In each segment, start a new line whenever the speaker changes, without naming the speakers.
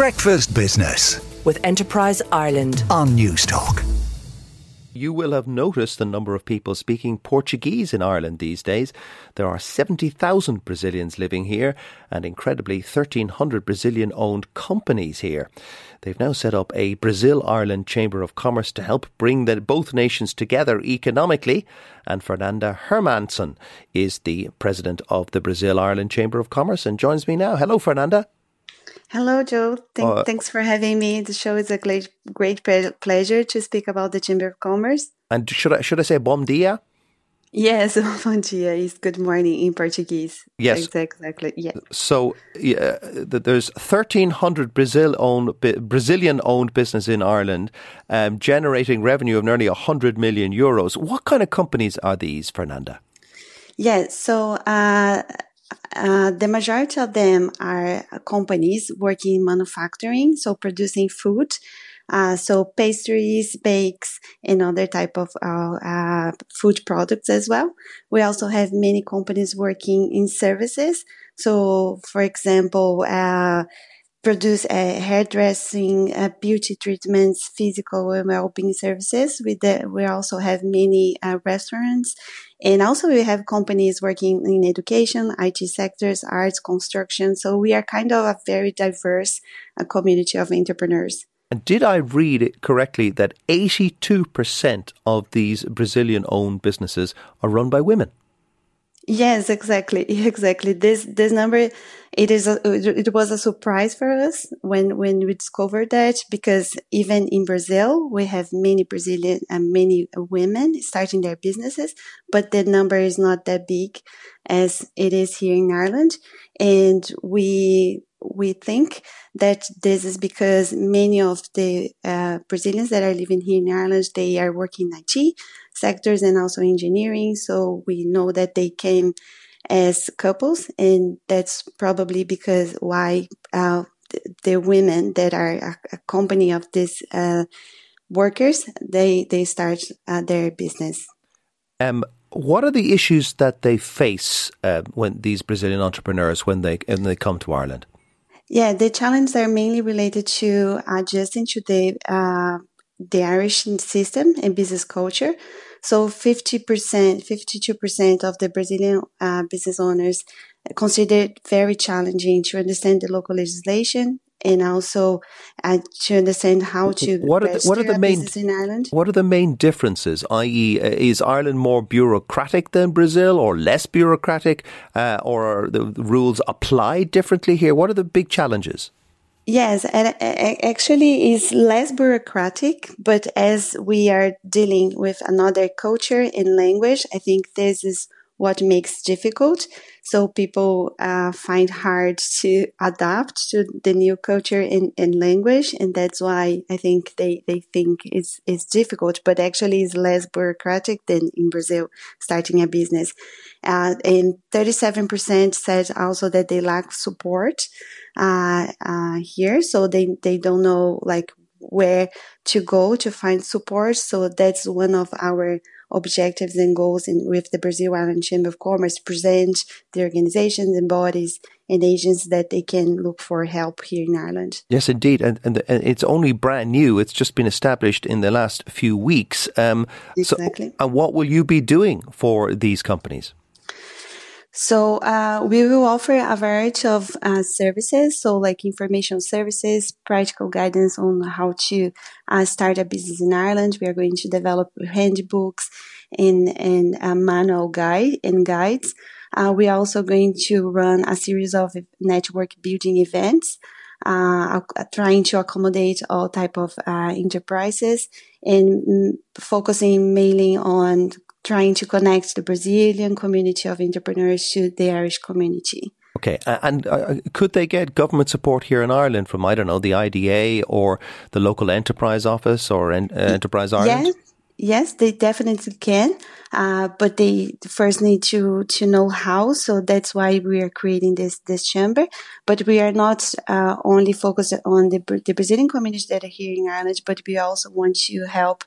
Breakfast Business
with Enterprise Ireland
on Newstalk.
You will have noticed the number of people speaking Portuguese in Ireland these days. There are 70,000 Brazilians living here and incredibly 1,300 Brazilian owned companies here. They've now set up a Brazil Ireland Chamber of Commerce to help bring the, both nations together economically. And Fernanda Hermanson is the president of the Brazil Ireland Chamber of Commerce and joins me now. Hello, Fernanda.
Hello, Joe. Thank, uh, thanks for having me. The show is a great, great pleasure to speak about the Chamber of Commerce.
And should I should I say bom dia?
Yes, bom dia is good morning in Portuguese.
Yes,
exactly. Yeah.
So yeah, there's 1,300 Brazil owned Brazilian owned business in Ireland, um, generating revenue of nearly 100 million euros. What kind of companies are these, Fernanda?
Yeah, so uh, uh, the majority of them are companies working in manufacturing, so producing food. Uh, so pastries, bakes, and other type of uh, uh, food products as well. We also have many companies working in services. So, for example, uh, produce hairdressing, uh, beauty treatments, physical and well-being services. We, the, we also have many uh, restaurants and also we have companies working in education, IT sectors, arts, construction. So we are kind of a very diverse uh, community of entrepreneurs.
And did I read it correctly that 82% of these Brazilian owned businesses are run by women?
Yes, exactly, exactly. This this number, it is a, it was a surprise for us when when we discovered that because even in Brazil we have many Brazilian and many women starting their businesses, but the number is not that big as it is here in Ireland, and we we think that this is because many of the uh, Brazilians that are living here in Ireland, they are working in IT sectors and also engineering. So we know that they came as couples, and that's probably because why uh, the women that are a, company of these uh, workers, they they start uh, their business.
Um, what are the issues that they face uh, when these Brazilian entrepreneurs when they when they come to Ireland?
Yeah, the challenges are mainly related to adjusting to the uh, the Irish system and business culture. So 50%, 52% of the Brazilian uh, business owners consider it very challenging to understand the local legislation and also uh, to understand how to what are the, what are the main in Ireland.
What are the main differences? I.e., uh, is Ireland more bureaucratic than Brazil, or less bureaucratic, uh, or are the rules applied differently here? What are the big challenges?
Yes, and uh, actually is less bureaucratic, but as we are dealing with another culture and language, I think this is what makes difficult. So people uh, find hard to adapt to the new culture and, and language, and that's why I think they, they think it's it's difficult, but actually it's less bureaucratic than in Brazil starting a business. Uh, and 37% said also that they lack support uh, uh, here, so they they don't know like where to go to find support. So that's one of our objectives and goals in, with the Brazil Ireland Chamber of Commerce present the organizations and bodies and agents that they can look for help here in Ireland.
Yes, indeed. And, and, and it's only brand new. It's just been established in the last few weeks.
Um, exactly.
So, and what will you be doing for these companies?
So uh, we will offer a variety of uh, services, so like information services, practical guidance on how to uh, start a business in Ireland. We are going to develop handbooks and and a manual guide and guides. Uh, we are also going to run a series of network building events. Uh, trying to accommodate all type of uh, enterprises and mm, focusing mainly on trying to connect the Brazilian community of entrepreneurs to the Irish community.
Okay, and uh, could they get government support here in Ireland from I don't know the IDA or the local enterprise office or en- uh, Enterprise Ireland?
Yes, yes, they definitely can, uh, but they first need to to know how. So that's why we are creating this this chamber. But we are not uh, only focused on the the Brazilian community that are here in Ireland, but we also want to help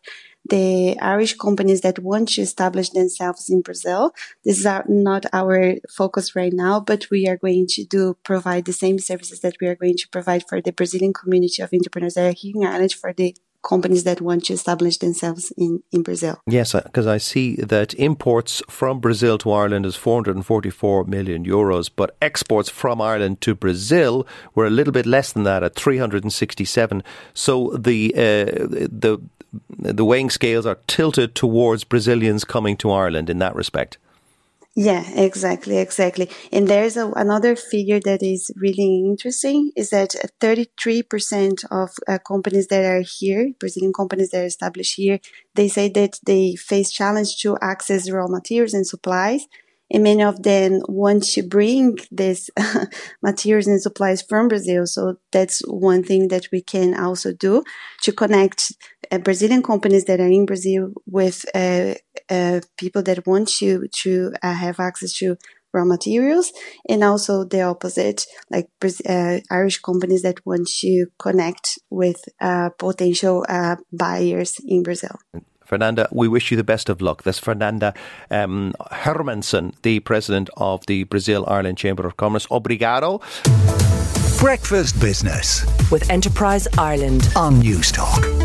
the Irish companies that want to establish themselves in Brazil. This is not our focus right now, but we are going to do provide the same services that we are going to provide for the Brazilian community of entrepreneurs that are here in Ireland for the companies that want to establish themselves in, in Brazil.
Yes, because I see that imports from Brazil to Ireland is 444 million euros, but exports from Ireland to Brazil were a little bit less than that at 367. So the uh, the the weighing scales are tilted towards Brazilians coming to Ireland in that respect.
Yeah, exactly, exactly. And there's a, another figure that is really interesting is that 33% of uh, companies that are here, Brazilian companies that are established here, they say that they face challenge to access raw materials and supplies and many of them want to bring these materials and supplies from Brazil. So that's one thing that we can also do to connect uh, Brazilian companies that are in Brazil with uh, uh, people that want to to uh, have access to raw materials, and also the opposite, like uh, Irish companies that want to connect with uh, potential buyers in Brazil.
Fernanda, we wish you the best of luck. That's Fernanda um, Hermanson, the president of the Brazil Ireland Chamber of Commerce. Obrigado.
Breakfast Business
with Enterprise Ireland
on Newstalk.